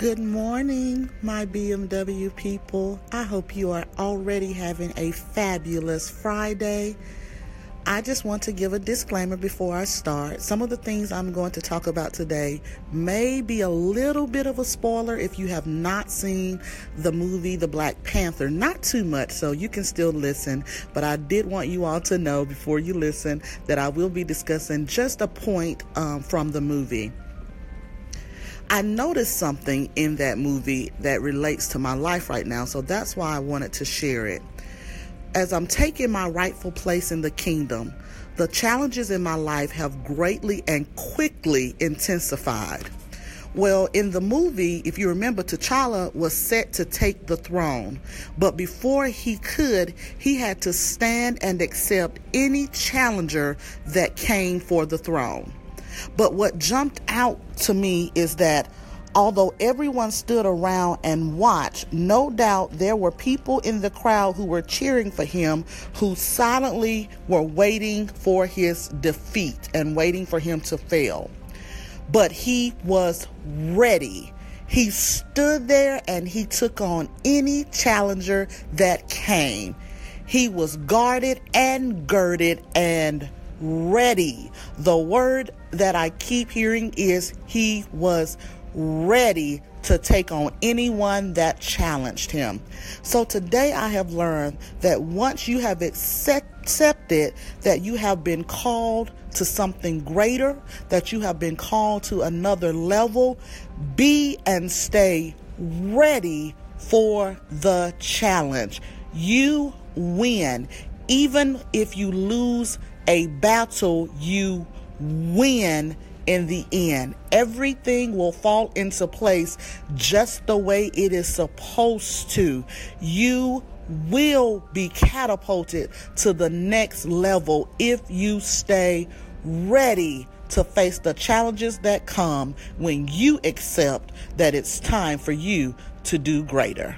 Good morning, my BMW people. I hope you are already having a fabulous Friday. I just want to give a disclaimer before I start. Some of the things I'm going to talk about today may be a little bit of a spoiler if you have not seen the movie The Black Panther. Not too much, so you can still listen. But I did want you all to know before you listen that I will be discussing just a point um, from the movie. I noticed something in that movie that relates to my life right now, so that's why I wanted to share it. As I'm taking my rightful place in the kingdom, the challenges in my life have greatly and quickly intensified. Well, in the movie, if you remember, T'Challa was set to take the throne, but before he could, he had to stand and accept any challenger that came for the throne. But what jumped out to me is that although everyone stood around and watched, no doubt there were people in the crowd who were cheering for him who silently were waiting for his defeat and waiting for him to fail. But he was ready. He stood there and he took on any challenger that came. He was guarded and girded and ready. The word that I keep hearing is he was ready to take on anyone that challenged him. So today I have learned that once you have accepted that you have been called to something greater, that you have been called to another level, be and stay ready for the challenge. You win. Even if you lose a battle, you win in the end. Everything will fall into place just the way it is supposed to. You will be catapulted to the next level if you stay ready to face the challenges that come when you accept that it's time for you to do greater.